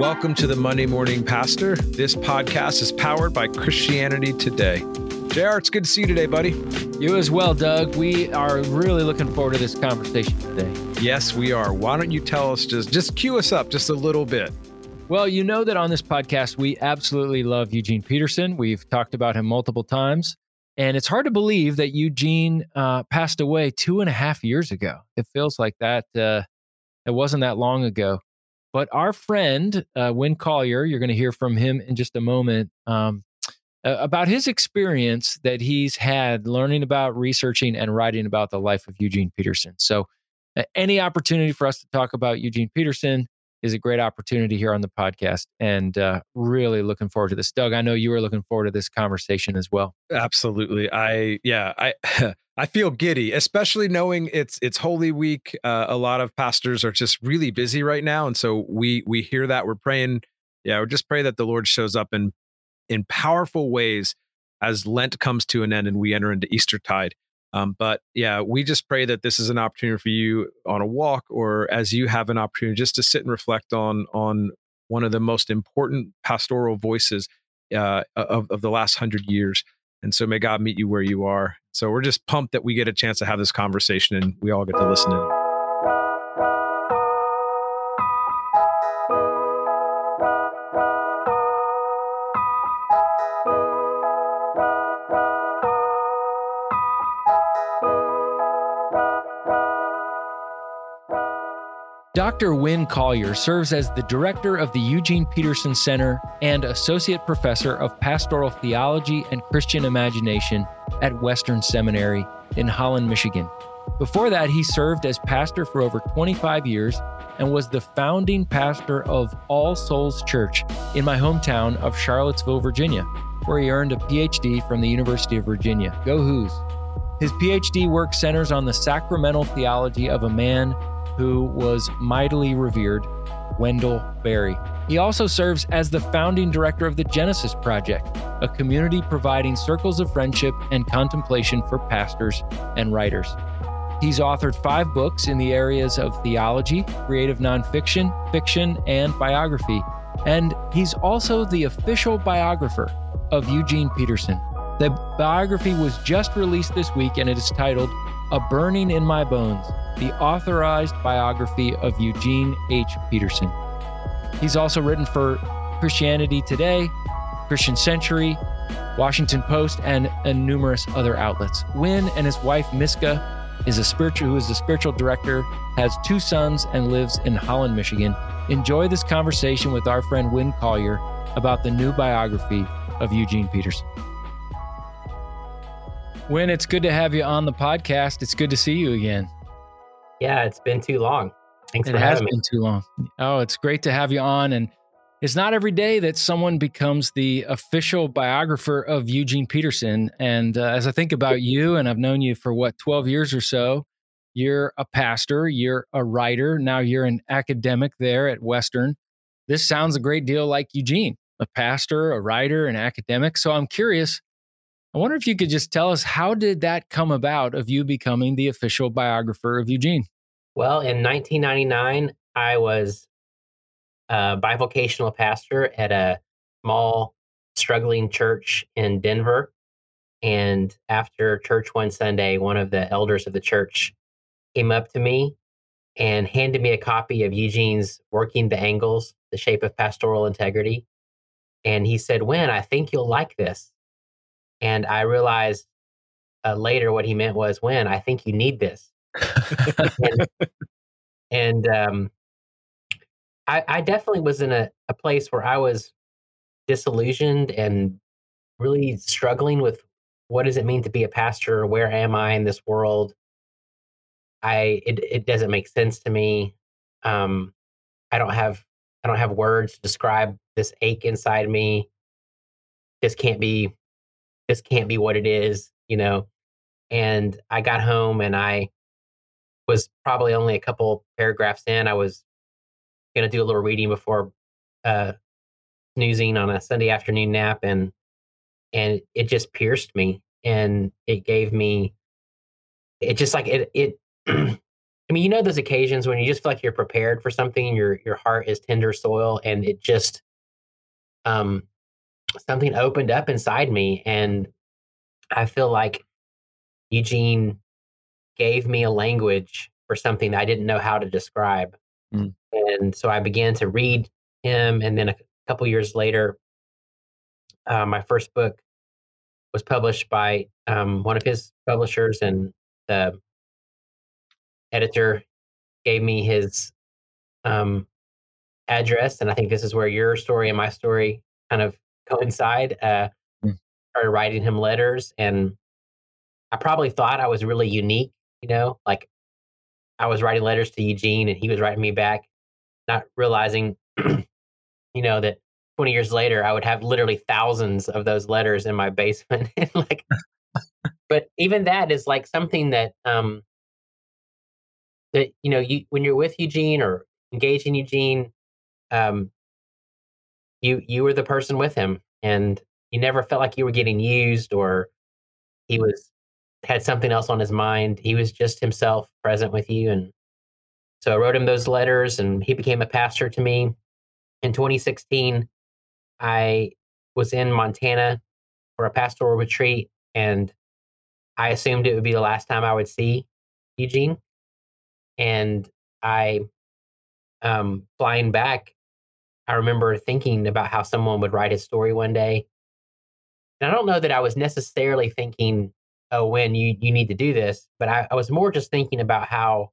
Welcome to the Monday Morning Pastor. This podcast is powered by Christianity Today. JR, it's good to see you today, buddy. You as well, Doug. We are really looking forward to this conversation today. Yes, we are. Why don't you tell us just just cue us up just a little bit? Well, you know that on this podcast we absolutely love Eugene Peterson. We've talked about him multiple times, and it's hard to believe that Eugene uh, passed away two and a half years ago. It feels like that. Uh, it wasn't that long ago. But our friend, uh, Winn Collier, you're going to hear from him in just a moment um, about his experience that he's had learning about, researching, and writing about the life of Eugene Peterson. So, uh, any opportunity for us to talk about Eugene Peterson is a great opportunity here on the podcast and uh, really looking forward to this. Doug i know you were looking forward to this conversation as well. Absolutely. I yeah i I feel giddy, especially knowing it's it's Holy Week. Uh, a lot of pastors are just really busy right now, and so we we hear that we're praying. Yeah, we just pray that the Lord shows up in in powerful ways as Lent comes to an end and we enter into Eastertide. Um, but yeah, we just pray that this is an opportunity for you on a walk or as you have an opportunity just to sit and reflect on on one of the most important pastoral voices uh, of, of the last hundred years. And so may God meet you where you are. So we're just pumped that we get a chance to have this conversation and we all get to listen in. Dr. Winn Collier serves as the director of the Eugene Peterson Center and associate professor of pastoral theology and Christian imagination at Western Seminary in Holland, Michigan. Before that, he served as pastor for over 25 years and was the founding pastor of All Souls Church in my hometown of Charlottesville, Virginia, where he earned a PhD from the University of Virginia. Go Hoos! His PhD work centers on the sacramental theology of a man who was mightily revered, Wendell Berry. He also serves as the founding director of the Genesis Project, a community providing circles of friendship and contemplation for pastors and writers. He's authored five books in the areas of theology, creative nonfiction, fiction, and biography. And he's also the official biographer of Eugene Peterson. The biography was just released this week and it is titled A Burning in My Bones the authorized biography of Eugene H. Peterson. He's also written for Christianity Today, Christian Century, Washington Post, and, and numerous other outlets. Winn and his wife Miska is a spiritual who is the spiritual director, has two sons, and lives in Holland, Michigan. Enjoy this conversation with our friend Winn Collier about the new biography of Eugene Peterson. Winn, it's good to have you on the podcast. It's good to see you again. Yeah, it's been too long. Thanks it has been me. too long. Oh, it's great to have you on. And it's not every day that someone becomes the official biographer of Eugene Peterson. And uh, as I think about you, and I've known you for what, 12 years or so, you're a pastor, you're a writer, now you're an academic there at Western. This sounds a great deal like Eugene, a pastor, a writer, an academic. So I'm curious. I wonder if you could just tell us how did that come about of you becoming the official biographer of Eugene? Well, in 1999, I was a bivocational pastor at a small, struggling church in Denver. And after church one Sunday, one of the elders of the church came up to me and handed me a copy of Eugene's Working the Angles, The Shape of Pastoral Integrity. And he said, Winn I think you'll like this. And I realized uh, later what he meant was, Winn I think you need this. And, and um, I, I, definitely was in a, a place where I was disillusioned and really struggling with what does it mean to be a pastor? Where am I in this world? I it, it doesn't make sense to me. Um, I don't have I don't have words to describe this ache inside me. This can't be this can't be what it is, you know. And I got home and I was probably only a couple paragraphs in. I was going to do a little reading before uh, snoozing on a Sunday afternoon nap, and and it just pierced me, and it gave me, it just like it it I mean, you know those occasions when you just feel like you're prepared for something, your your heart is tender soil, and it just um something opened up inside me, and I feel like Eugene gave me a language for something that I didn't know how to describe, mm. and so I began to read him, and then a couple years later, uh, my first book was published by um, one of his publishers, and the editor gave me his um, address, and I think this is where your story and my story kind of coincide. Uh, mm. Started writing him letters, and I probably thought I was really unique. You know, like I was writing letters to Eugene, and he was writing me back, not realizing, you know, that 20 years later I would have literally thousands of those letters in my basement. like, but even that is like something that um, that you know you when you're with Eugene or engaging Eugene, um, you you were the person with him, and you never felt like you were getting used or he was had something else on his mind. He was just himself present with you, and so I wrote him those letters, and he became a pastor to me. In 2016, I was in Montana for a pastoral retreat, and I assumed it would be the last time I would see Eugene and I, um, flying back, I remember thinking about how someone would write his story one day. And I don't know that I was necessarily thinking, oh, when you, you need to do this, but I, I was more just thinking about how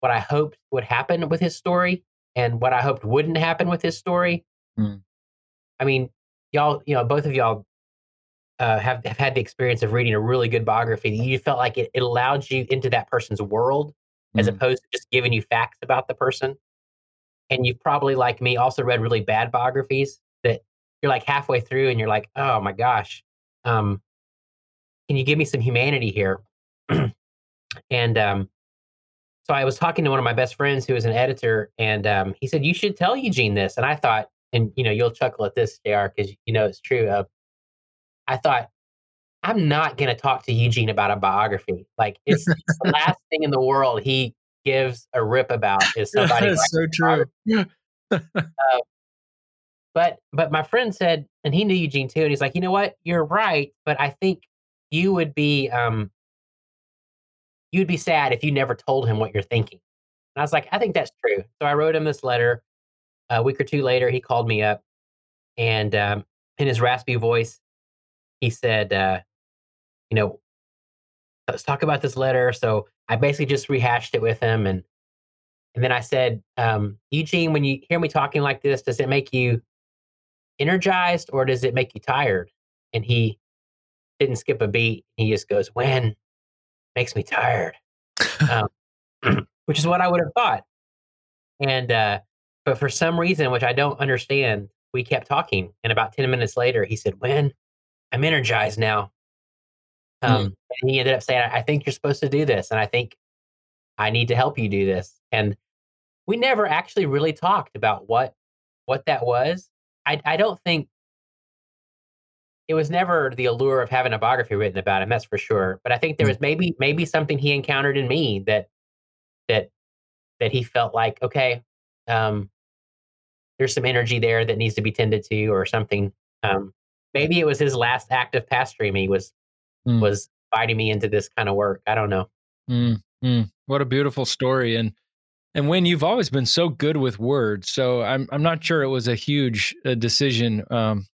what I hoped would happen with his story and what I hoped wouldn't happen with his story. Mm. I mean, y'all, you know, both of y'all uh, have, have had the experience of reading a really good biography. That you felt like it, it allowed you into that person's world as mm-hmm. opposed to just giving you facts about the person. And you've probably, like me, also read really bad biographies that you're like halfway through and you're like, oh my gosh, um, can you give me some humanity here? and um, so I was talking to one of my best friends who is an editor, and um, he said, You should tell Eugene this. And I thought, and you know, you'll chuckle at this, JR, because you know it's true. Uh, I thought, I'm not going to talk to Eugene about a biography. Like it's, the last thing in the world he gives a rip about is somebody. That's so true. uh, but but my friend said, and he knew Eugene too, and he's like, you know what, you're right, but I think you would be um you'd be sad if you never told him what you're thinking. And I was like, I think that's true. So I wrote him this letter. A week or two later, he called me up, and um, in his raspy voice, he said, uh, you know, let's talk about this letter. So I basically just rehashed it with him and and then I said, um, Eugene, when you hear me talking like this, does it make you energized or does it make you tired? And he didn't skip a beat. He just goes, Winn makes me tired, um, which is what I would have thought. And, uh, but for some reason, which I don't understand, we kept talking. And about 10 minutes later, he said, Winn I'm energized now. Mm. Um, mm. And he ended up saying, I think you're supposed to do this. And I think I need to help you do this. And we never actually really talked about what what that was. I, I don't think it was never the allure of having a biography written about him, that's for sure. But I think there mm. was maybe maybe something he encountered in me that that that he felt like, okay, um, there's some energy there that needs to be tended to or something. Um, maybe it was his last act of pastoring me was mm. was inviting me into this kind of work. I don't know. Mm, mm. What a beautiful story. And and when you've always been so good with words, so I'm I'm not sure it was a huge uh, decision um,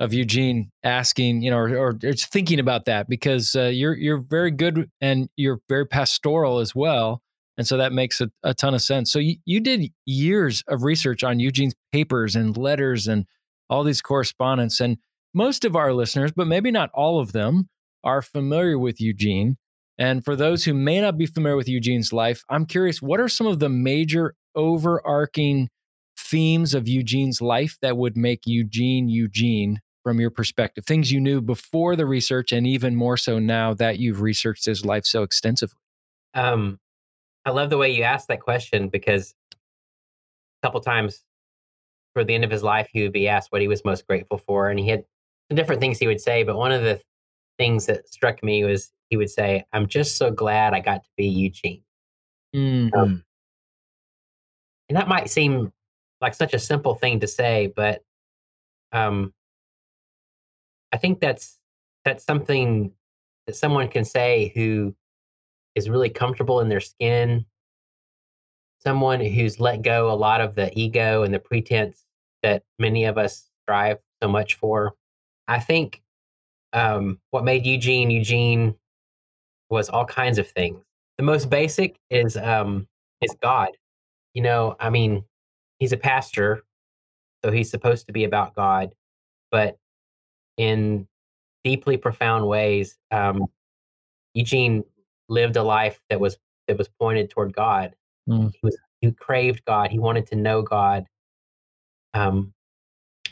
of Eugene asking, you know, or, or thinking about that because uh, you're you're very good and you're very pastoral as well, and so that makes a, a ton of sense. So you, you did years of research on Eugene's papers and letters and all these correspondence, and most of our listeners, but maybe not all of them, are familiar with Eugene. And for those who may not be familiar with Eugene's life, I'm curious what are some of the major overarching themes of Eugene's life that would make Eugene Eugene from your perspective? Things you knew before the research, and even more so now that you've researched his life so extensively. Um, I love the way you asked that question because a couple times toward the end of his life, he would be asked what he was most grateful for, and he had different things he would say. But one of the things that struck me was he would say, I'm just so glad I got to be Eugene. Mm. Um, and that might seem like such a simple thing to say, but um, I think that's that's something that someone can say who is really comfortable in their skin, someone who's let go a lot of the ego and the pretense that many of us strive so much for. I think um, what made Eugene Eugene was all kinds of things. The most basic is um, is God. You know, I mean, he's a pastor, so he's supposed to be about God, but in deeply profound ways, um, Eugene lived a life that was that was pointed toward God. Mm. He was he craved God. He wanted to know God. Um,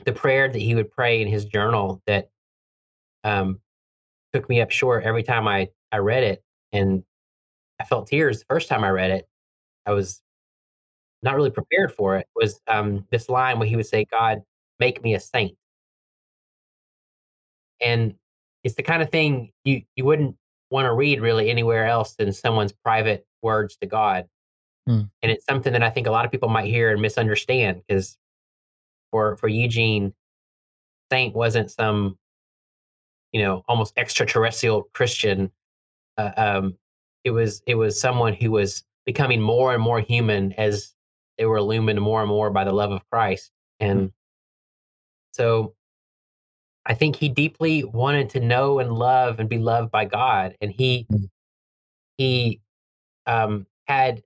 the prayer that he would pray in his journal that um, took me up short every time I I read it, and I felt tears the first time I read it. I was not really prepared for it. Was um, this line where he would say, "God, make me a saint," and it's the kind of thing you you wouldn't want to read really anywhere else than someone's private words to God. Hmm. And it's something that I think a lot of people might hear and misunderstand because for for Eugene, saint wasn't some you know almost extraterrestrial Christian. Uh, um, it was it was someone who was becoming more and more human as they were illumined more and more by the love of Christ. And so I think he deeply wanted to know and love and be loved by God. And he Mm. he um, had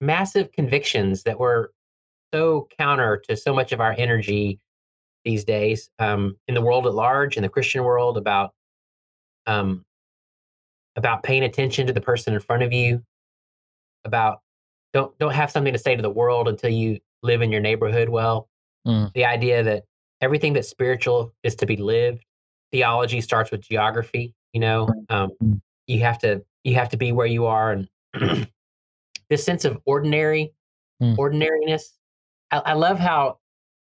massive convictions that were so counter to so much of our energy these days um, in the world at large, in the Christian world, about um, about paying attention to the person in front of you, about don't don't have something to say to the world until you live in your neighborhood well. Mm. The idea that everything that's spiritual is to be lived. Theology starts with geography. You know, um, Mm. you have to you have to be where you are, and this sense of ordinary, Mm. ordinariness. I, I love how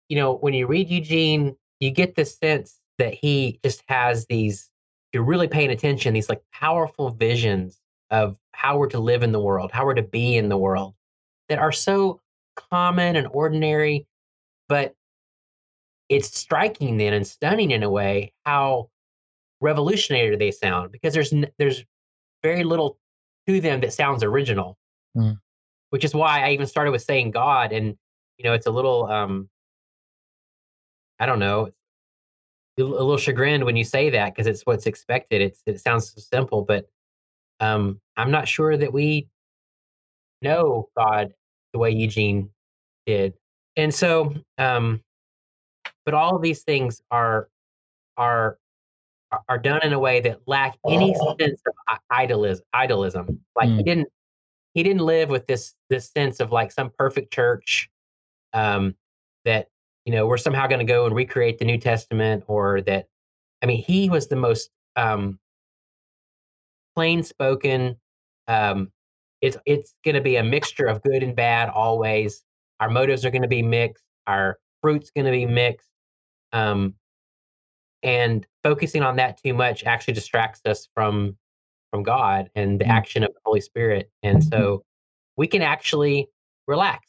you know when you read Eugene, you get this sense that he just has these. You're really paying attention, these like powerful visions of how we're to live in the world, how we're to be in the world, that are so common and ordinary, but it's striking then and stunning in a way how revolutionary they sound because there's n- there's very little to them that sounds original. Mm. which is why i even started with saying god and you know it's a little um i don't know a little chagrined when you say that because it's what's expected. It's it sounds so simple but um i'm not sure that we know god the way eugene did. And so um but all of these things are are are- done in a way that lack any sense of idolism idolism like he Mm. didn't he didn't live with this this sense of like some perfect church um that you know we're somehow going to go and recreate the new testament or that i mean he was the most um plain spoken um it's it's going to be a mixture of good and bad always. Our motives are going to be mixed. Our fruit's going to be mixed um and focusing on that too much actually distracts us from from god and the Mm. action of the holy spirit and so we can actually relax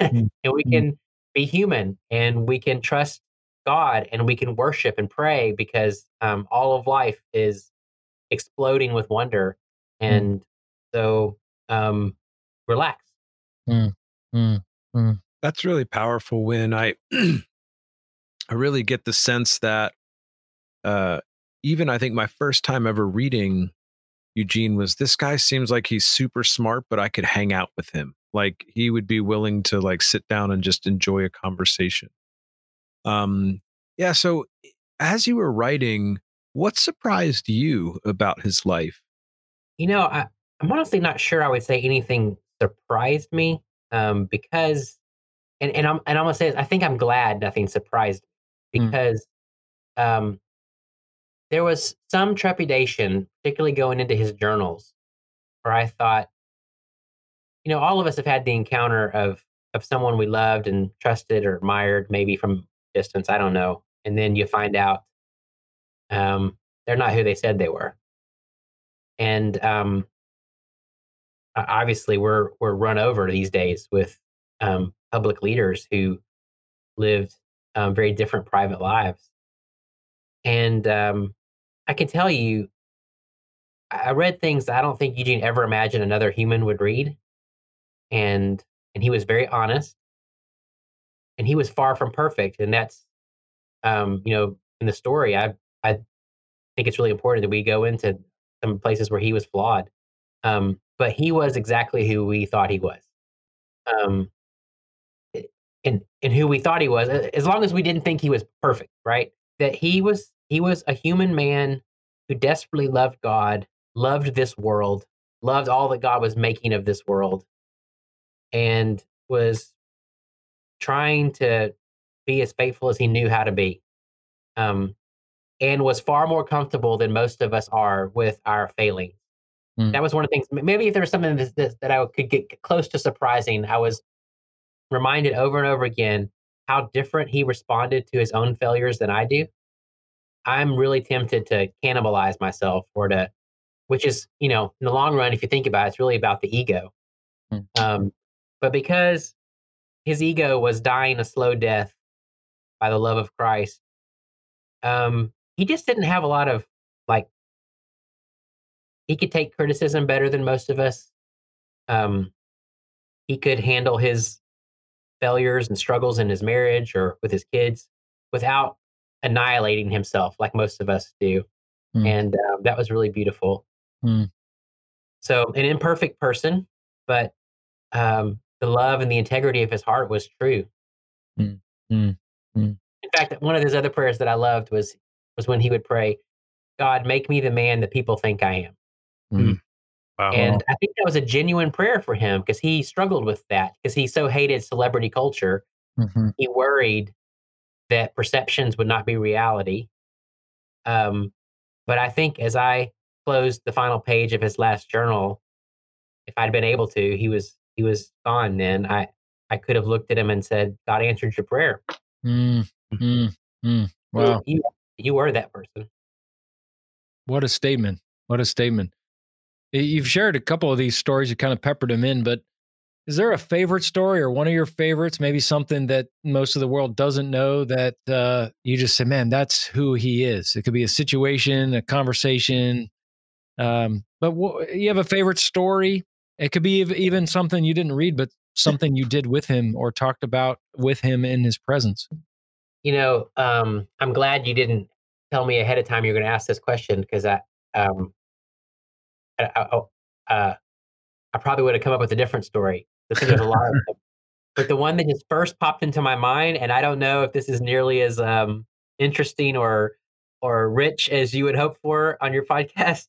Mm. and we Mm. can be human and we can trust god and we can worship and pray because um, all of life is exploding with wonder and so um, relax Mm. Mm. That's really powerful when I I really get the sense that uh even I think my first time ever reading Eugene was this guy seems like he's super smart, but I could hang out with him. Like he would be willing to like sit down and just enjoy a conversation. Um yeah, so as you were writing, what surprised you about his life? You know, I, I'm honestly not sure I would say anything surprised me um, because, and, and I'm and I'm gonna say this, I think I'm glad nothing surprised Mm. because um, there was some trepidation, particularly going into his journals, where I thought, you know, all of us have had the encounter of of someone we loved and trusted or admired, maybe from distance, I don't know, and then you find out um, they're not who they said they were, and um, obviously we're we're run over these days with um, public leaders who lived um, very different private lives. And um, I can tell you, I read things I don't think Eugene ever imagined another human would read, and and he was very honest, and he was far from perfect, and that's um, you know in the story I I think it's really important that we go into some places where he was flawed, um, but he was exactly who we thought he was. Um, and and who we thought he was, as long as we didn't think he was perfect, right? That he was he was a human man who desperately loved God, loved this world, loved all that God was making of this world, and was trying to be as faithful as he knew how to be. Um, and was far more comfortable than most of us are with our failings. Mm. That was one of the things. Maybe if there was something that, that I could get close to surprising, I was reminded over and over again how different he responded to his own failures than I do. I'm really tempted to cannibalize myself or to, which is, you know, in the long run, if you think about it, it's really about the ego. Mm. Um, but because his ego was dying a slow death by the love of Christ, um, he just didn't have a lot of like, he could take criticism better than most of us. Um, he could handle his failures and struggles in his marriage or with his kids without annihilating himself like most of us do. Mm. And um, that was really beautiful. Mm. So, an imperfect person, but um, the love and the integrity of his heart was true. Mm. In fact, one of his other prayers that I loved was was when he would pray, "God, make me the man that people think I am." Wow. And I think that was a genuine prayer for him because he struggled with that because he so hated celebrity culture. Mm-hmm. He worried that perceptions would not be reality. Um, but I think as I closed the final page of his last journal, if I'd been able to, he was he was gone. Then I I could have looked at him and said, "God answered your prayer." Mm, mm, mm. Wow, you, you were that person. What a statement! What a statement! You've shared a couple of these stories, you kind of peppered them in, but is there a favorite story or one of your favorites, maybe something that most of the world doesn't know that uh, you just say, man, that's who he is? It could be a situation, a conversation. Um, but w- you have a favorite story. It could be even something you didn't read, but something you did with him or talked about with him in his presence. You know, um, I'm glad you didn't tell me ahead of time you're going to ask this question because I, um, I, I, uh, I probably would have come up with a different story. There's a lot of them. But the one that just first popped into my mind, and I don't know if this is nearly as um, interesting or or rich as you would hope for on your podcast,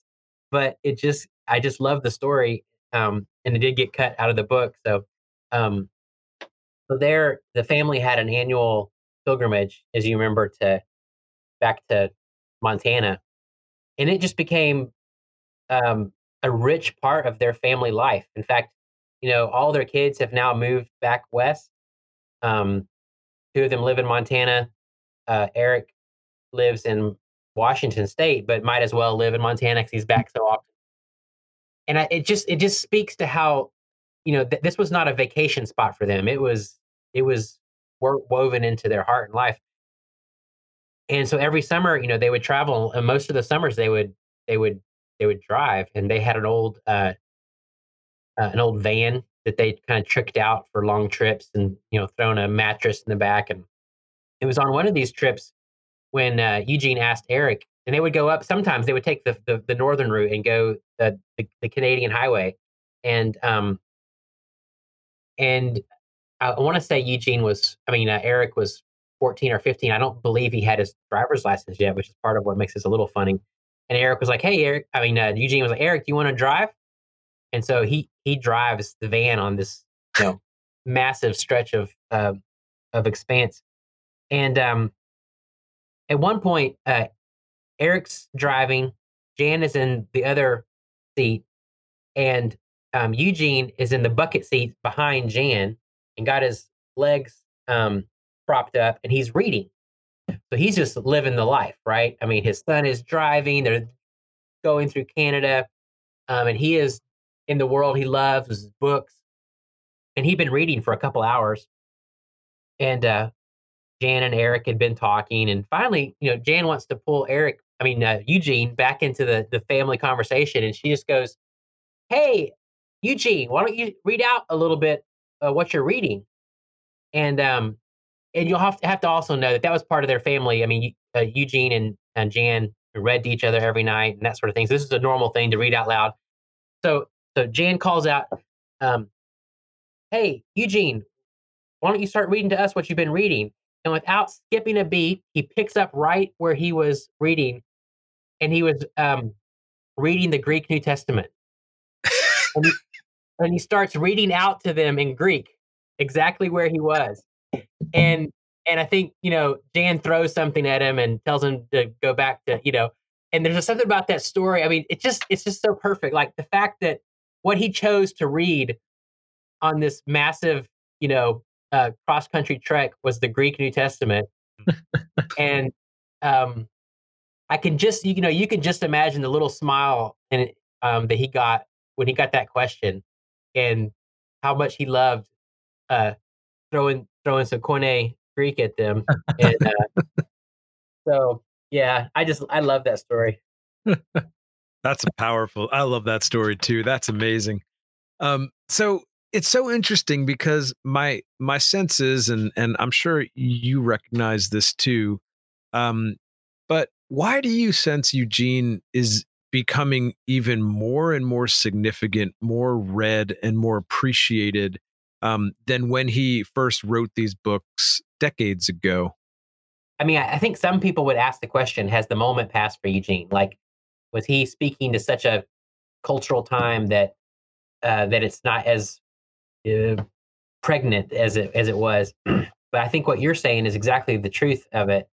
but it just I just love the story, um, and it did get cut out of the book. So, um, so there, the family had an annual pilgrimage, as you remember, to back to Montana, and it just became um, a rich part of their family life. In fact, you know, all their kids have now moved back west. Um, two of them live in Montana. Uh, Eric lives in Washington State, but might as well live in Montana because he's back so often. And I, it just it just speaks to how you know th- this was not a vacation spot for them. It was it was woven into their heart and life. And so every summer, you know, they would travel, and most of the summers they would they would they would drive, and they had an old uh, uh, an old van that they kind of tricked out for long trips, and you know, thrown a mattress in the back. And it was on one of these trips when uh, Eugene asked Eric, and they would go up. Sometimes they would take the the, the northern route and go the, the, the Canadian highway, and um, and I, I want to say Eugene was, I mean, uh, Eric was 14 or 15. I don't believe he had his driver's license yet, which is part of what makes this a little funny. And Eric was like, "Hey, Eric." I mean, uh, Eugene was like, "Eric, do you want to drive?" And so he he drives the van on this you know massive stretch of uh, of expanse. And um, at one point, uh, Eric's driving, Jan is in the other seat, and um, Eugene is in the bucket seat behind Jan and got his legs um, propped up, and he's reading. So he's just living the life, right? I mean, his son is driving, they're going through Canada, um, and he is in the world he loves his books. And he'd been reading for a couple hours. And uh, Jan and Eric had been talking. And finally, you know, Jan wants to pull Eric, I mean, uh, Eugene back into the, the family conversation. And she just goes, Hey, Eugene, why don't you read out a little bit uh, what you're reading? And um, and you'll have to have to also know that that was part of their family. I mean, uh, Eugene and, and Jan read to each other every night and that sort of thing. So this is a normal thing to read out loud. So so Jan calls out, um, "Hey, Eugene, why don't you start reading to us what you've been reading?" And without skipping a beat, he picks up right where he was reading, and he was um, reading the Greek New Testament. and, he, and he starts reading out to them in Greek, exactly where he was. And and I think you know Jan throws something at him and tells him to go back to you know. And there's something about that story. I mean, it's just it's just so perfect. Like the fact that what he chose to read on this massive, you know, uh, cross country trek was the Greek New Testament, and um, I can just you know you can just imagine the little smile and um, that he got when he got that question, and how much he loved uh, throwing throwing some Koine Greek at them. And uh, so, yeah, I just I love that story. That's a powerful. I love that story too. That's amazing. Um, so it's so interesting because my my senses and and I'm sure you recognize this too. Um, but why do you sense Eugene is becoming even more and more significant, more read and more appreciated um, than when he first wrote these books decades ago? I mean, I think some people would ask the question: Has the moment passed for Eugene? Like, was he speaking to such a cultural time that uh, that it's not as uh, pregnant as it as it was? but I think what you're saying is exactly the truth of it.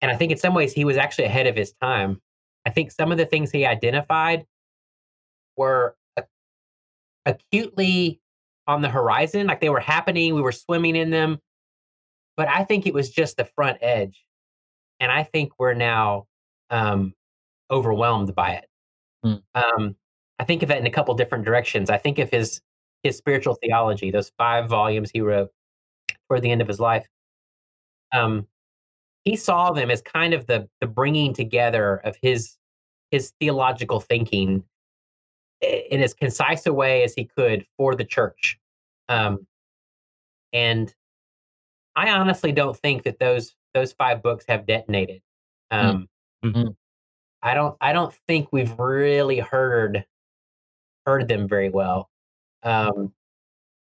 And I think in some ways he was actually ahead of his time. I think some of the things he identified were acutely on the horizon, like they were happening, we were swimming in them. But I think it was just the front edge. And I think we're now um, overwhelmed by it. Hmm. Um, I think of it in a couple different directions. I think of his his spiritual theology, those five volumes he wrote toward the end of his life. Um, he saw them as kind of the the bringing together of his his theological thinking in as concise a way as he could for the church. Um, and I honestly don't think that those those five books have detonated. Hmm. Um, mm-hmm. I don't I don't think we've really heard heard them very well. Um,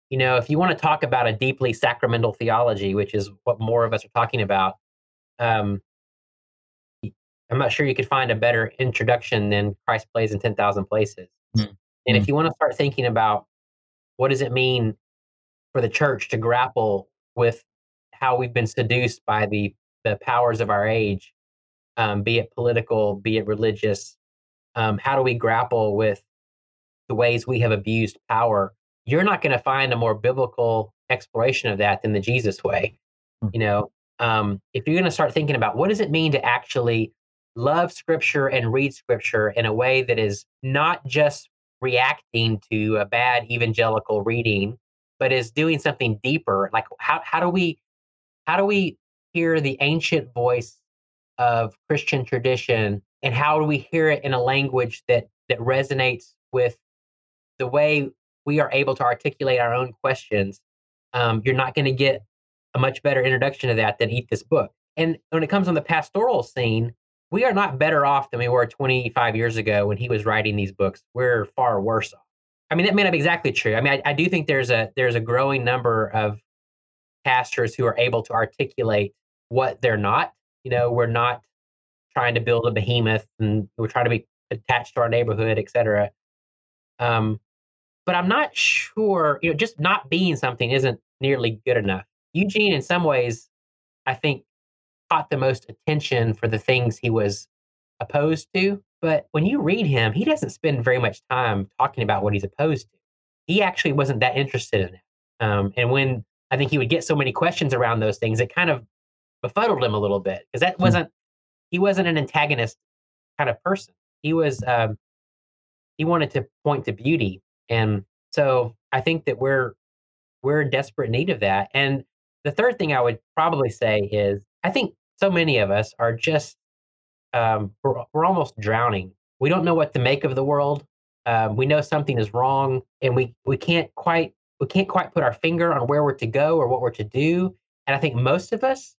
you know, if you want to talk about a deeply sacramental theology, which is what more of us are talking about, um, I'm not sure you could find a better introduction than Christ plays in 10,000 places. Mm-hmm. And if hmm. you want to start thinking about what does it mean for the church to grapple with how we've been seduced by the the powers of our age, um, be it political, be it religious. Um, how do we grapple with the ways we have abused power? You're not going to find a more biblical exploration of that than the Jesus way. Mm-hmm. You know, um, if you're going to start thinking about what does it mean to actually love Scripture and read Scripture in a way that is not just reacting to a bad evangelical reading, but is doing something deeper. Like how how do we how do we hear the ancient voice of Christian tradition and how do we hear it in a language that that resonates with the way we are able to articulate our own questions um, you're not going to get a much better introduction to that than eat this book and when it comes on the pastoral scene we are not better off than we were 25 years ago when he was writing these books we're far worse off i mean that may not be exactly true i mean I, I do think there's a there's a growing number of pastors who are able to articulate what they're not. You know, we're not trying to build a behemoth and we're trying to be attached to our neighborhood, et cetera. Um, but I'm not sure, you know, just not being something isn't nearly good enough. Eugene, in some ways, I think caught the most attention for the things he was opposed to. But when you read him, he doesn't spend very much time talking about what he's opposed to. He actually wasn't that interested in it. Um, and when I think he would get so many questions around those things. It kind of befuddled him a little bit because that hmm. wasn't he wasn't an antagonist kind of person. He was um, he wanted to point to beauty. And so I think that we're we're in desperate need of that. And the third thing I would probably say is I think so many of us are just um, we're, we're almost drowning. We don't know what to make of the world. Um, we know something is wrong, and we we can't quite we can't quite put our finger on where we're to go or what we're to do. And I think most of us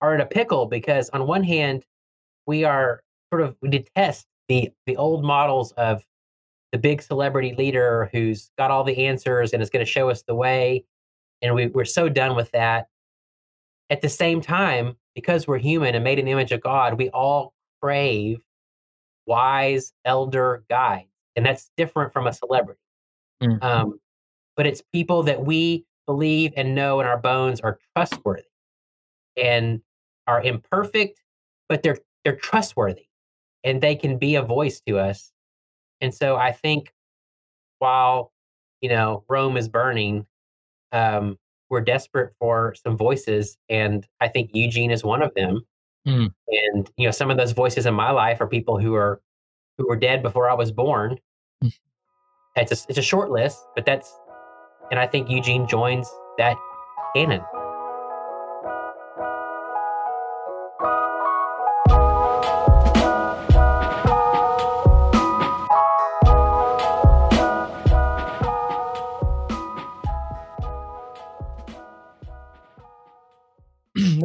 are in a pickle because on one hand, we are sort of we detest the the old models of the big celebrity leader who's got all the answers and is going to show us the way. And we, we're so done with that. At the same time, because we're human and made in the image of God, we all crave wise elder guides. And that's different from a celebrity. Mm-hmm. Um, but it's people that we believe and know in our bones are trustworthy and are imperfect, but they're they're trustworthy and they can be a voice to us. And so I think while you know Rome is burning, um, we're desperate for some voices, and I think Eugene is one of them. Mm. And you know, some of those voices in my life are people who are who were dead before I was born. Mm. It's a it's a short list, but that's and I think Eugene joins that canon.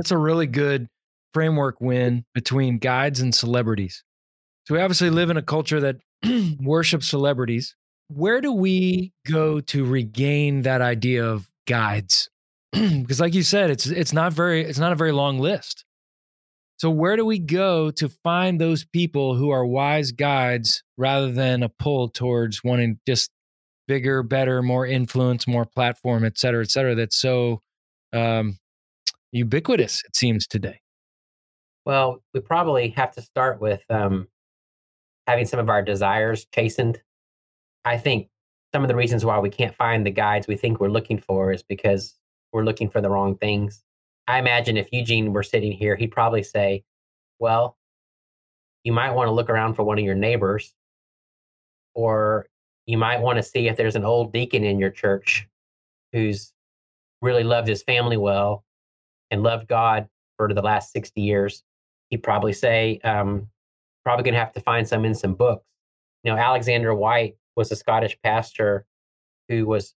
That's a really good framework Winn between guides and celebrities. So we obviously live in a culture that worships celebrities, where do we go to regain that idea of guides? because like you said, it's it's not very it's not a very long list. So where do we go to find those people who are wise guides rather than a pull towards wanting just bigger, better, more influence, more platform, et cetera, et cetera, that's so um, ubiquitous, it seems today? Well, we probably have to start with um, having some of our desires chastened I think some of the reasons why we can't find the guides we think we're looking for is because we're looking for the wrong things. I imagine if Eugene were sitting here, he'd probably say, Well, you might want to look around for one of your neighbors, or you might want to see if there's an old deacon in your church who's really loved his family well and loved God for the last 60 years. He'd probably say, um, probably going to have to find some in some books. You know, Alexander Whyte was a Scottish pastor who was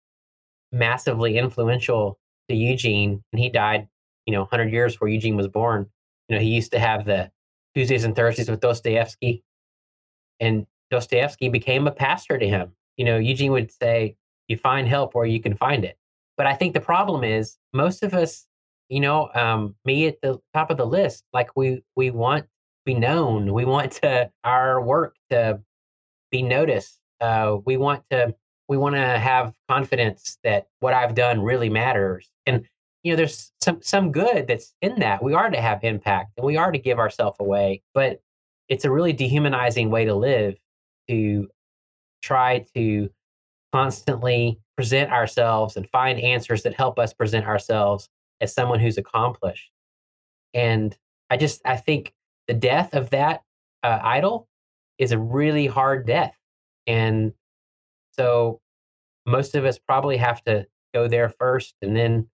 massively influential to Eugene, and he died, you know, 100 years before Eugene was born. You know, he used to have the Tuesdays and Thursdays with Dostoevsky, and Dostoevsky became a pastor to him. You know, Eugene would say, "You find help where you can find it." But I think the problem is most of us, you know, um, me at the top of the list, like we we want to be known, we want to our work to be noticed, uh, we want to we want to have confidence that what I've done really matters. And you know, there's some some good that's in that. We are to have impact and we are to give ourselves away, but it's a really dehumanizing way to live to try to constantly present ourselves and find answers that help us present ourselves as someone who's accomplished. And I just I think the death of that uh, idol is a really hard death and so most of us probably have to go there first and then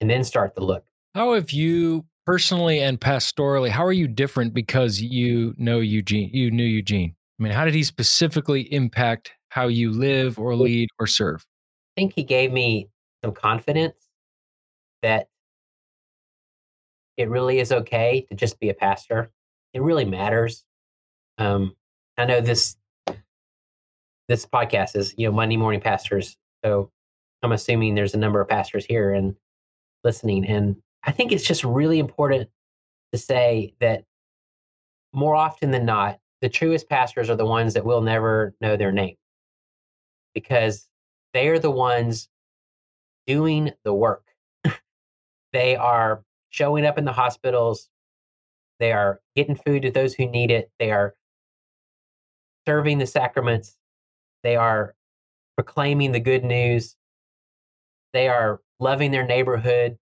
and then start to look. How have you personally and pastorally, how are you different because you know Eugene, you knew Eugene? I mean, how did he specifically impact how you live or lead or serve? I think he gave me some confidence that it really is okay to just be a pastor. It really matters. Um, I know this this podcast is you know Monday morning pastors. So I'm assuming there's a number of pastors here and listening, and I think it's just really important to say that more often than not, the truest pastors are the ones that will never know their name because they are the ones doing the work. they are showing up in the hospitals. They are getting food to those who need it. They are serving the sacraments. They are proclaiming the good news. They are loving their neighborhood.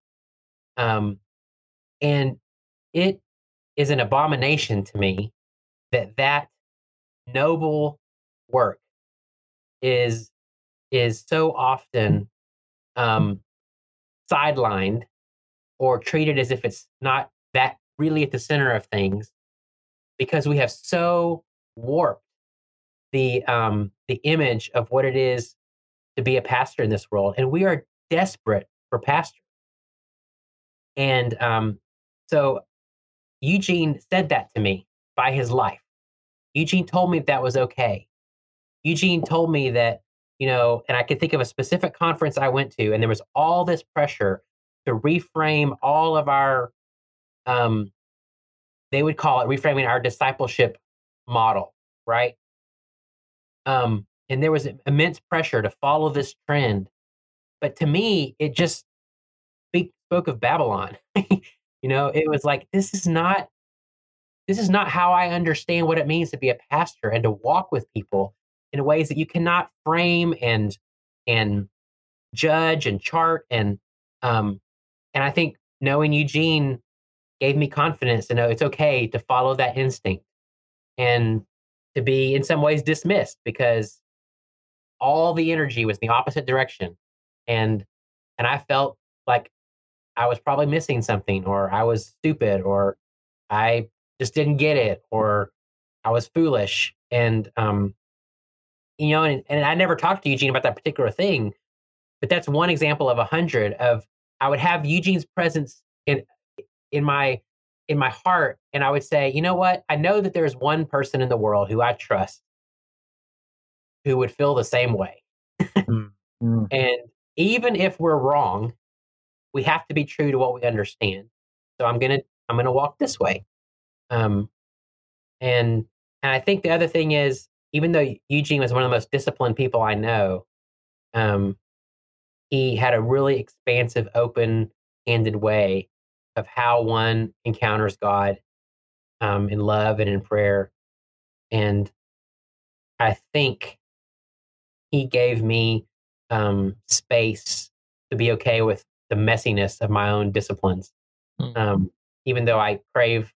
Um, and it is an abomination to me that that noble work is is so often um, sidelined or treat it as if it's not that really at the center of things because we have so warped the um, the image of what it is to be a pastor in this world, and we are desperate for pastors. And um, so Eugene said that to me by his life. Eugene told me that was okay. Eugene told me that, you know, and I could think of a specific conference I went to, and there was all this pressure to reframe all of our, um, they would call it reframing our discipleship model, right? Um, and there was immense pressure to follow this trend. But to me, it just spoke of Babylon. you know, it was like, this is not this is not how I understand what it means to be a pastor and to walk with people in ways that you cannot frame and and judge and chart and um and I think knowing Eugene gave me confidence to know it's okay to follow that instinct and to be in some ways dismissed because all the energy was in the opposite direction and and I felt like I was probably missing something or I was stupid or I just didn't get it or I was foolish. And, um, you know, and, and I never talked to Eugene about that particular thing, but that's one example of a hundred of I would have Eugene's presence in, in my, in my heart. And I would say, you know what? I know that there's one person in the world who I trust who would feel the same way. mm-hmm. And even if we're wrong, we have to be true to what we understand. So I'm going to, I'm to walk this way. Um, and and I think the other thing is, even though Eugene was one of the most disciplined people I know, um, he had a really expansive, open-handed way of how one encounters God um, in love and in prayer. And I think he gave me um, space to be okay with the messiness of my own disciplines. Mm. Um, even though I crave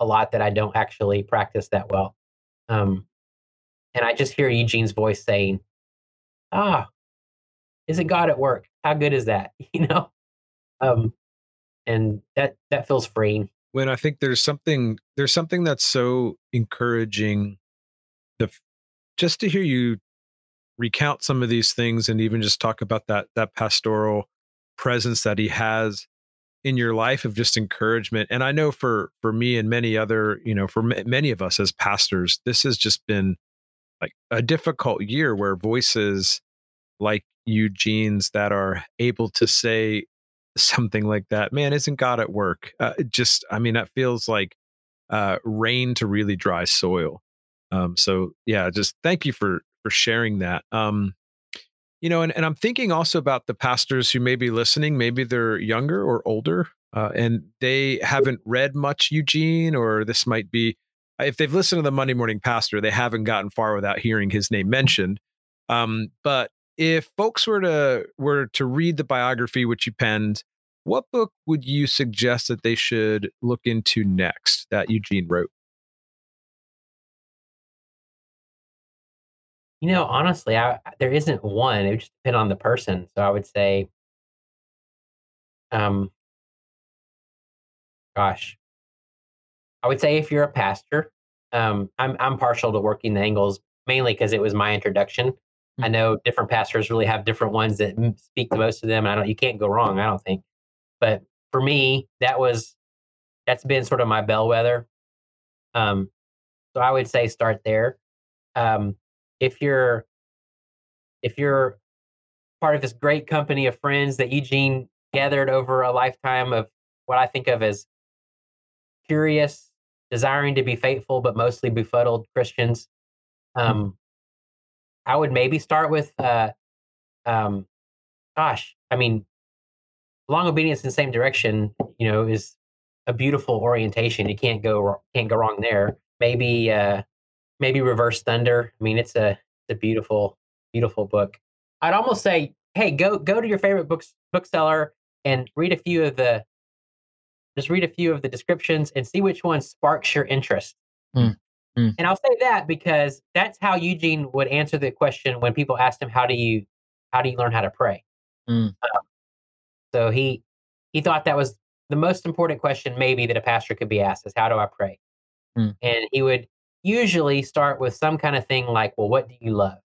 a lot that I don't actually practice that well. Um, and I just hear Eugene's voice saying, "Ah, isn't God at work? How good is that?" You know, um, and that that feels freeing. When I think there's something there's something that's so encouraging, the just to hear you recount some of these things and even just talk about that that pastoral presence that he has in your life of just encouragement and i know for for me and many other you know for m- many of us as pastors this has just been like a difficult year where voices like eugene's that are able to say something like that man isn't god at work uh, just i mean that feels like uh, rain to really dry soil um, so yeah just thank you for for sharing that um, you know, and, and I'm thinking also about the pastors who may be listening. Maybe they're younger or older, uh, and they haven't read much Eugene, or this might be if they've listened to the Monday Morning Pastor, they haven't gotten far without hearing his name mentioned. Um, but if folks were to were to read the biography which you penned, what book would you suggest that they should look into next that Eugene wrote? You know, honestly, I there isn't one. It would just depend on the person. So I would say, um, gosh, I would say if you're a pastor, um, I'm I'm partial to working the angles mainly because it was my introduction. Mm-hmm. I know different pastors really have different ones that speak to most of them, and I don't. You can't go wrong. I don't think. But for me, that was that's been sort of my bellwether. Um, so I would say start there. Um, if you're if you're part of this great company of friends that Eugene gathered over a lifetime of what I think of as curious, desiring to be faithful, but mostly befuddled Christians. Hmm. Um, I would maybe start with, uh, um, gosh, I mean, long obedience in the same direction, you know, is a beautiful orientation. You can't go can't go wrong there. Maybe uh, maybe Reversed Thunder. I mean, it's a it's a beautiful beautiful book. I'd almost say, hey, go go to your favorite books bookseller and read a few of the just read a few of the descriptions and see which one sparks your interest. Mm. Mm. And I'll say that because that's how Eugene would answer the question when people asked him, "How do you, how do you learn how to pray?" Mm. Um, so he he thought that was the most important question maybe that a pastor could be asked is, "How do I pray?" Mm. And he would usually start with some kind of thing like, "Well, what do you love?"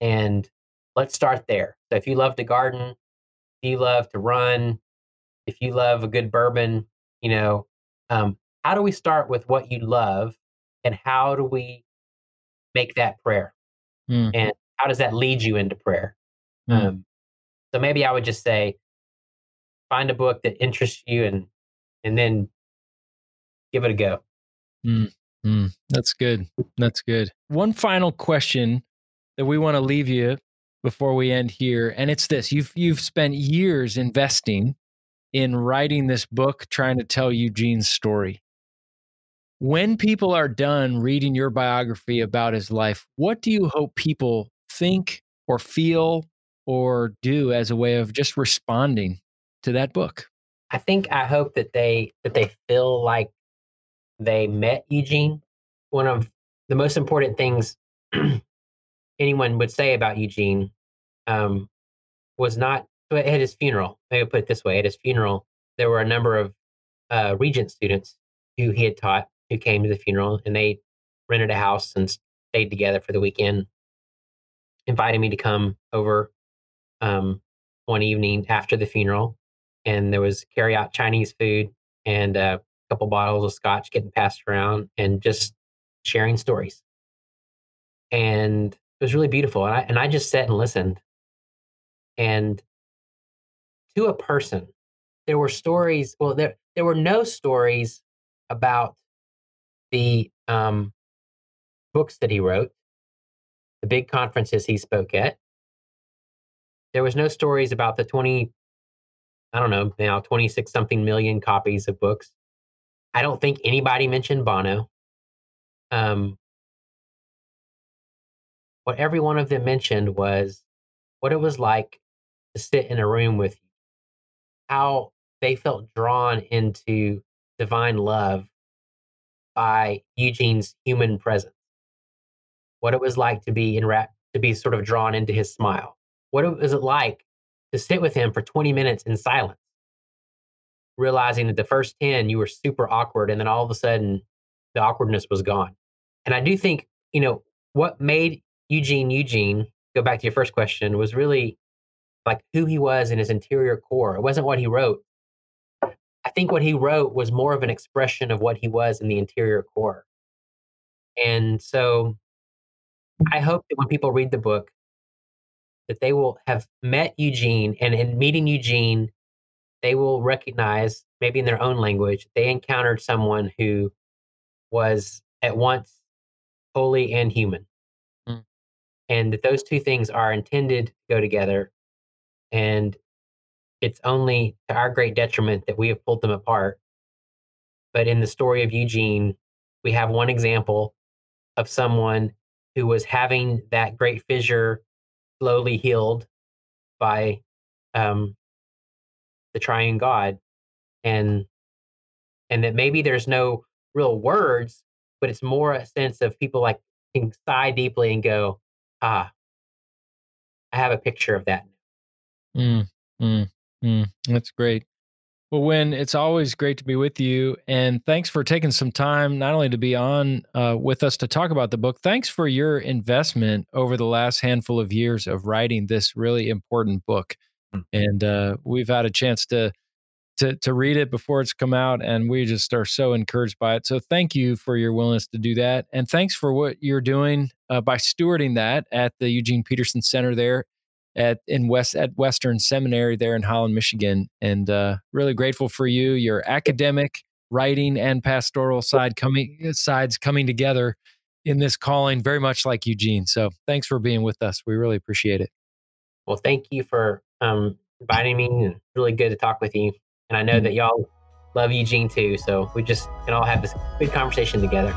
And let's start there. So if you love to garden, if you love to run, if you love a good bourbon, you know, um, how do we start with what you love and how do we make that prayer? Mm. And how does that lead you into prayer? Mm. Um, so maybe I would just say, find a book that interests you and and then give it a go. Mm. That's good. That's good. One final question that we want to leave you before we end here, and it's this: you've you've spent years investing in writing this book, trying to tell Eugene's story. When people are done reading your biography about his life, what do you hope people think or feel or do as a way of just responding to that book? I think I hope that they that they feel like they met Eugene. One of the most important things anyone would say about Eugene um, was not at his funeral. Maybe put it this way: at his funeral, there were a number of uh, Regent students who he had taught who came to the funeral, and they rented a house and stayed together for the weekend. Invited me to come over um, one evening after the funeral, and there was carry out Chinese food and a couple bottles of scotch getting passed around, and just sharing stories. And it was really beautiful, and I and I just sat and listened. And to a person, there were stories. Well, there there were no stories about the um, books that he wrote, the big conferences he spoke at. There was no stories about the 20, I don't know, now 26 something million copies of books. I don't think anybody mentioned Bono. Um, what every one of them mentioned was what it was like to sit in a room with you, how they felt drawn into divine love by Eugene's human presence. What it was like to be in to be sort of drawn into his smile. What was it like to sit with him for 20 minutes in silence, realizing that the first 10 you were super awkward, and then all of a sudden the awkwardness was gone. And I do think, you know, what made Eugene Eugene, go back to your first question, was really like who he was in his interior core. It wasn't what he wrote, think what he wrote was more of an expression of what he was in the interior core. And so I hope that when people read the book, that they will have met Eugene and in meeting Eugene, they will recognize, maybe in their own language, they encountered someone who was at once holy and human. Mm. And that those two things are intended to go together. And it's only to our great detriment that we have pulled them apart. But in the story of Eugene, we have one example of someone who was having that great fissure slowly healed by um, the triune God, and and that maybe there's no real words, but it's more a sense of people like can sigh deeply and go, ah, I have a picture of that. Mm, mm. Mm, that's great. Well, Winn, it's always great to be with you. And thanks for taking some time, not only to be on uh, with us to talk about the book, thanks for your investment over the last handful of years of writing this really important book. Mm. And uh, we've had a chance to, to, to read it before it's come out, and we just are so encouraged by it. So thank you for your willingness to do that. And thanks for what you're doing uh, by stewarding that at the Eugene Peterson Center there at in West at Western Seminary there in Holland, Michigan, and uh, really grateful for you, your academic, writing, and pastoral side coming sides coming together in this calling, very much like Eugene. So thanks for being with us. We really appreciate it. Well, thank you for um, inviting me. It's really good to talk with you, and I know mm-hmm. that y'all love Eugene too. So we just can all have this good conversation together.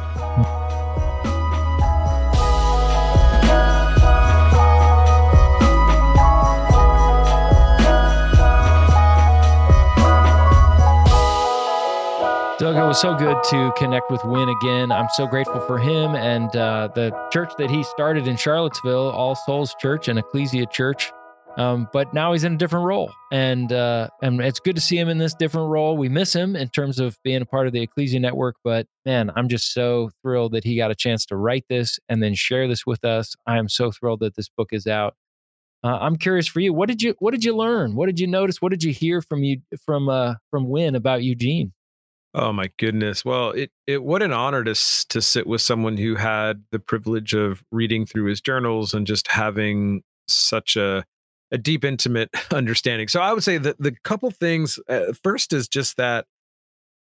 Doug, it was so good to connect with Winn again. I'm so grateful for him and uh, the church that he started in Charlottesville, All Souls Church and Ecclesia Church. Um, but now he's in a different role, and uh, and it's good to see him in this different role. We miss him in terms of being a part of the Ecclesia Network, but man, I'm just so thrilled that he got a chance to write this and then share this with us. I am so thrilled that this book is out. Uh, I'm curious for you. What did you What did you learn? What did you notice? What did you hear from you from uh, from Winn about Eugene? Oh my goodness. Well, it it what an honor to to sit with someone who had the privilege of reading through his journals and just having such a a deep intimate understanding. So I would say that the couple things uh, first is just that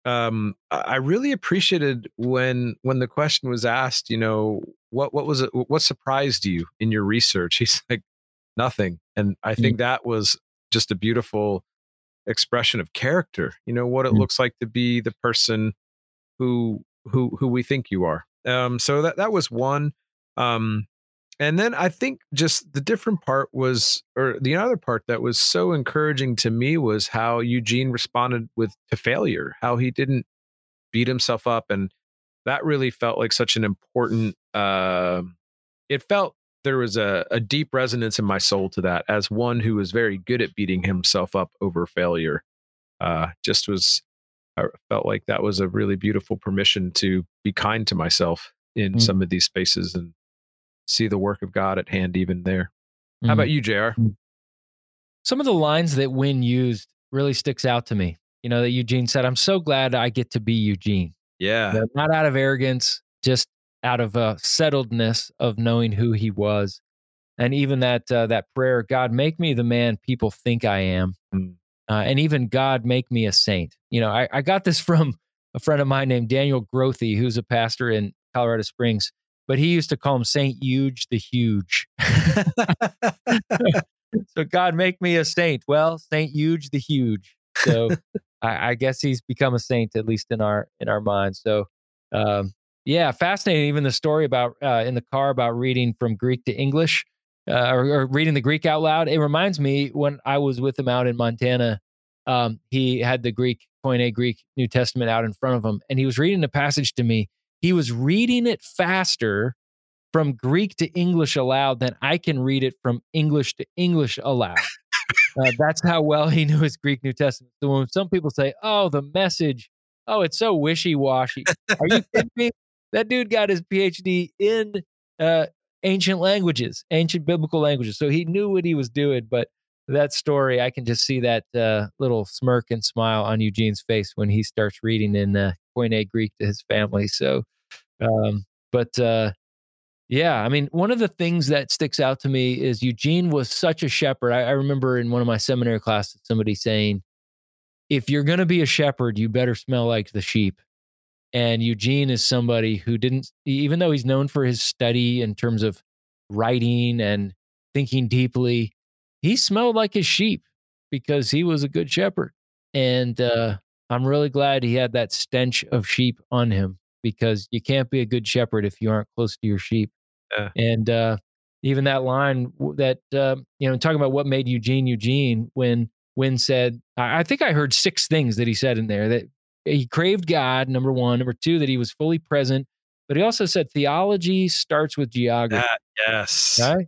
um I really appreciated when when the question was asked, you know, what what was it what surprised you in your research? He's like nothing. And I think mm. that was just a beautiful expression of character you know what it mm. looks like to be the person who who who we think you are um so that that was one um and then i think just the different part was or the other part that was so encouraging to me was how eugene responded with to failure how he didn't beat himself up and that really felt like such an important uh it felt there was a, a deep resonance in my soul to that as one who was very good at beating himself up over failure. Uh, just was, I felt like that was a really beautiful permission to be kind to myself in mm. some of these spaces and see the work of God at hand even there. Mm. How about mm-hmm. you, JR? Mm. Some of the lines that Winn used really sticks out to me. You know, that Eugene said, I'm so glad I get to be Eugene. Yeah. not out of arrogance, just out of a settledness of knowing who he was and even that uh, that prayer god make me the man people think i am mm. uh, and even god make me a saint. You know I, I, got this from a friend of mine named daniel grothe who's a pastor in colorado springs but he used to call him saint huge the huge. So god make me a saint. Well saint huge the huge. So I, I, guess he's become a saint at least in our in our minds. So um, yeah, fascinating. Even the story about uh, in the car about reading from Greek to English uh, or, or, reading the Greek out loud. It reminds me when I was with him out in Montana. Um, he had the Greek Koine Greek New Testament out in front of him, and he was reading a passage to me. He was reading it faster from Greek to English aloud than I can read it from English to English aloud. Uh, that's how well he knew his Greek New Testament. So when some people say, "Oh, the message," oh, it's so wishy washy. Are you kidding me? That dude got his PhD in uh, ancient languages, ancient biblical languages. So he knew what he was doing. But that story, I can just see that uh, little smirk and smile on Eugene's face when he starts reading in uh, Koine Greek to his family. So, um, but uh, yeah, I mean, one of the things that sticks out to me is Eugene was such a shepherd. I, I remember in one of my seminary classes, somebody saying, if you're going to be a shepherd, you better smell like the sheep. And Eugene is somebody who didn't, even though he's known for his study in terms of writing and thinking deeply, he smelled like his sheep because he was a good shepherd. And uh, I'm really glad he had that stench of sheep on him because you can't be a good shepherd if you aren't close to your sheep. Yeah. And uh, even that line that, uh, you know, talking about what made Eugene Eugene when Winn said, I think I heard six things that he said in there that he craved God, number one. Number two, that he was fully present. But he also said theology starts with geography. That, yes. Okay.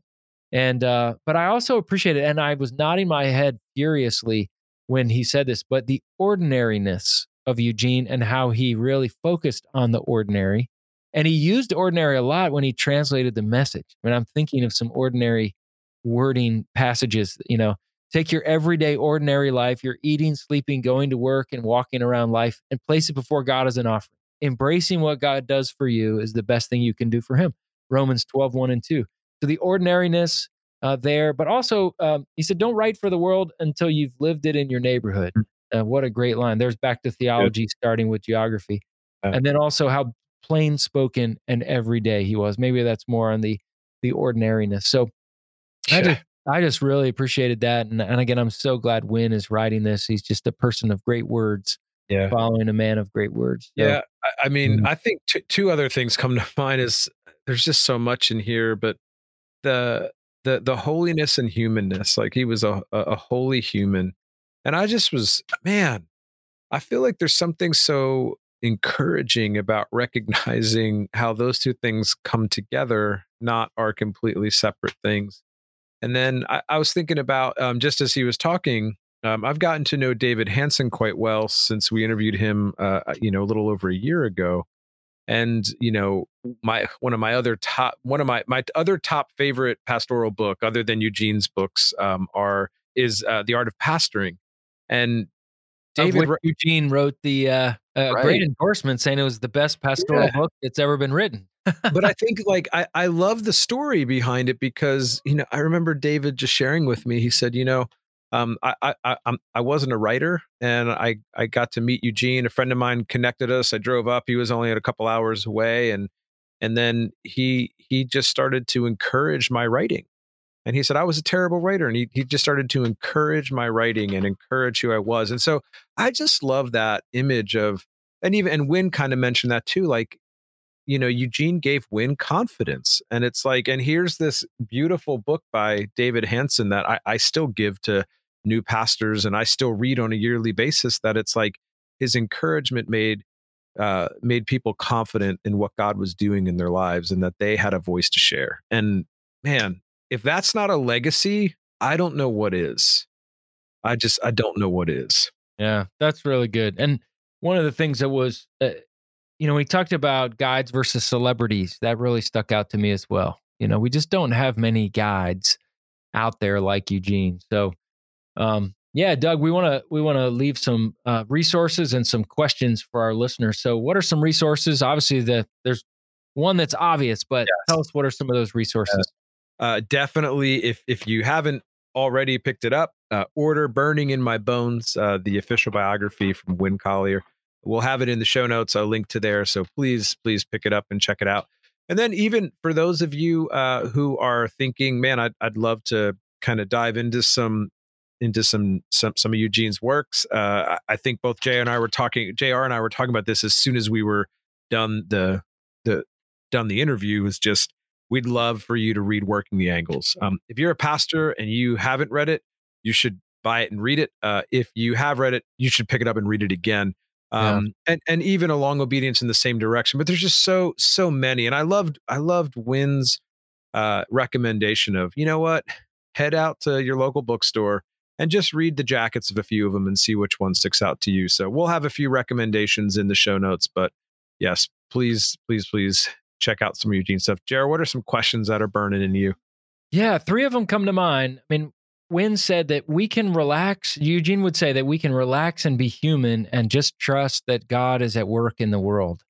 And uh, but I also appreciate it, and I was nodding my head furiously when he said this. But the ordinariness of Eugene and how he really focused on the ordinary, and he used ordinary a lot when he translated the message. Mean, I'm thinking of some ordinary wording passages. You know, Take your everyday, ordinary life, your eating, sleeping, going to work, and walking around life, and place it before God as an offering. Embracing what God does for you is the best thing you can do for Him. Romans 12, 1 and 2. So the ordinariness uh, there, but also um, he said, don't write for the world until you've lived it in your neighborhood. Uh, what a great line. There's back to theology, Good. starting with geography. Uh, and then also how plain spoken and everyday he was. Maybe that's more on the the ordinariness. So. I just I just really appreciated that. And, and again, I'm so glad Winn is writing this. He's just a person of great words. Yeah. Following a man of great words. So, yeah. I, I mean, mm-hmm. I think t- two other things come to mind is there's just so much in here, but the, the, the holiness and humanness, like he was a, a, a holy human. And I just was, man, I feel like there's something so encouraging about recognizing how those two things come together, not are completely separate things. And then I, I was thinking about um, just as he was talking, um, I've gotten to know David Hansen quite well since we interviewed him, uh, you know, a little over a year ago. And you know, my one of my other top one of my my other top favorite pastoral book, other than Eugene's books, um, are is uh, the Art of Pastoring. And David Eugene wrote the uh, uh, right. great endorsement saying it was the best pastoral yeah. book that's ever been written. But I think like I, I love the story behind it because you know I remember David just sharing with me. He said, you know, um, I I I, I'm, wasn't a writer, and I I got to meet Eugene. A friend of mine connected us. I drove up. He was only a couple hours away, and and then he he just started to encourage my writing. And he said I was a terrible writer, and he he just started to encourage my writing and encourage who I was. And so I just love that image of, and even and Winn kind of mentioned that too. Like you know, Eugene gave Winn confidence. And it's like, and here's this beautiful book by David Hansen that I, I still give to new pastors and I still read on a yearly basis that it's like his encouragement made uh, made people confident in what God was doing in their lives and that they had a voice to share. And man, if that's not a legacy, I don't know what is. I just I don't know what is. Yeah, that's really good. And one of the things that was uh, you know, we talked about guides versus celebrities. That really stuck out to me as well. You know, we just don't have many guides out there like Eugene. So, um, yeah, Doug, we want to we want to leave some uh, resources and some questions for our listeners. So, what are some resources? Obviously, the there's one that's obvious, but yes. tell us what are some of those resources. Uh, definitely, if if you haven't already picked it up, uh, order "Burning in My Bones," uh, the official biography from Winn Collier. We'll have it in the show notes, a link to there. So please, please pick it up and check it out. And then, even for those of you uh, who are thinking, man, I'd, I'd love to kind of dive into some into some some some of Eugene's works. Uh, I think both Jay and I were talking. Jr. and I were talking about this as soon as we were done the the done the interview. Was just we'd love for you to read Working the Angles. Um, if you're a pastor and you haven't read it, you should buy it and read it. Uh, if you have read it, you should pick it up and read it again um, yeah. and and even along obedience in the same direction. But there's just so so many, and I loved I loved Winn's uh, recommendation of you know what, head out to your local bookstore and just read the jackets of a few of them and see which one sticks out to you. So we'll have a few recommendations in the show notes, but yes, please please please check out some Eugene stuff. Jared, what are some questions that are burning in you? Yeah, three of them come to mind. I mean, Winn said that we can relax. Eugene would say that we can relax and be human and just trust that God is at work in the world.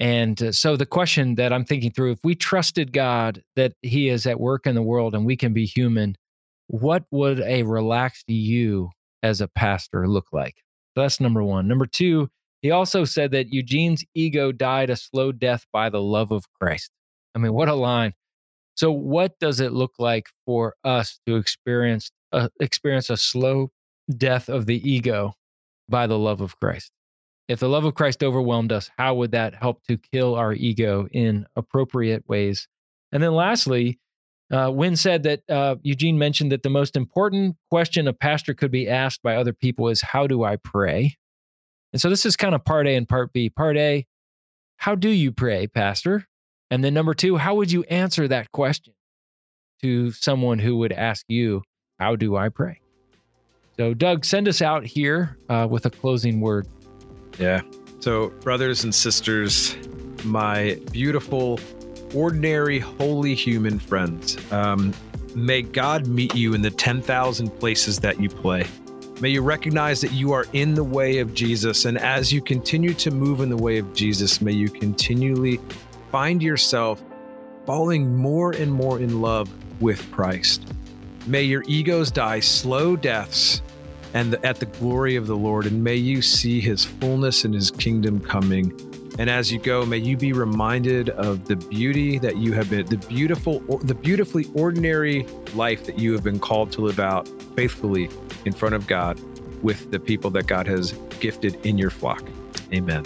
And uh, so the question that I'm thinking through if we trusted God that he is at work in the world and we can be human, what would a relaxed you as a pastor look like? So that's number one. Number two, he also said that Eugene's ego died a slow death by the love of Christ. I mean, what a line. So, what does it look like for us to experience uh, experience a slow death of the ego by the love of Christ. If the love of Christ overwhelmed us, how would that help to kill our ego in appropriate ways? And then lastly, uh, Winn said that uh, Eugene mentioned that the most important question a pastor could be asked by other people is, How do I pray? And so this is kind of part A and part B. Part A, how do you pray, Pastor? And then number two, how would you answer that question to someone who would ask you, how do I pray? So, Doug, send us out here uh, with a closing word. Yeah. So, brothers and sisters, my beautiful, ordinary, holy human friends, um, may God meet you in the 10,000 places that you play. May you recognize that you are in the way of Jesus. And as you continue to move in the way of Jesus, may you continually find yourself falling more and more in love with Christ. May your egos die slow deaths and at the glory of the Lord, and may you see his fullness and his kingdom coming. And as you go, may you be reminded of the beauty that you have been, the beautiful, the beautifully ordinary life that you have been called to live out faithfully in front of God with the people that God has gifted in your flock. Amen.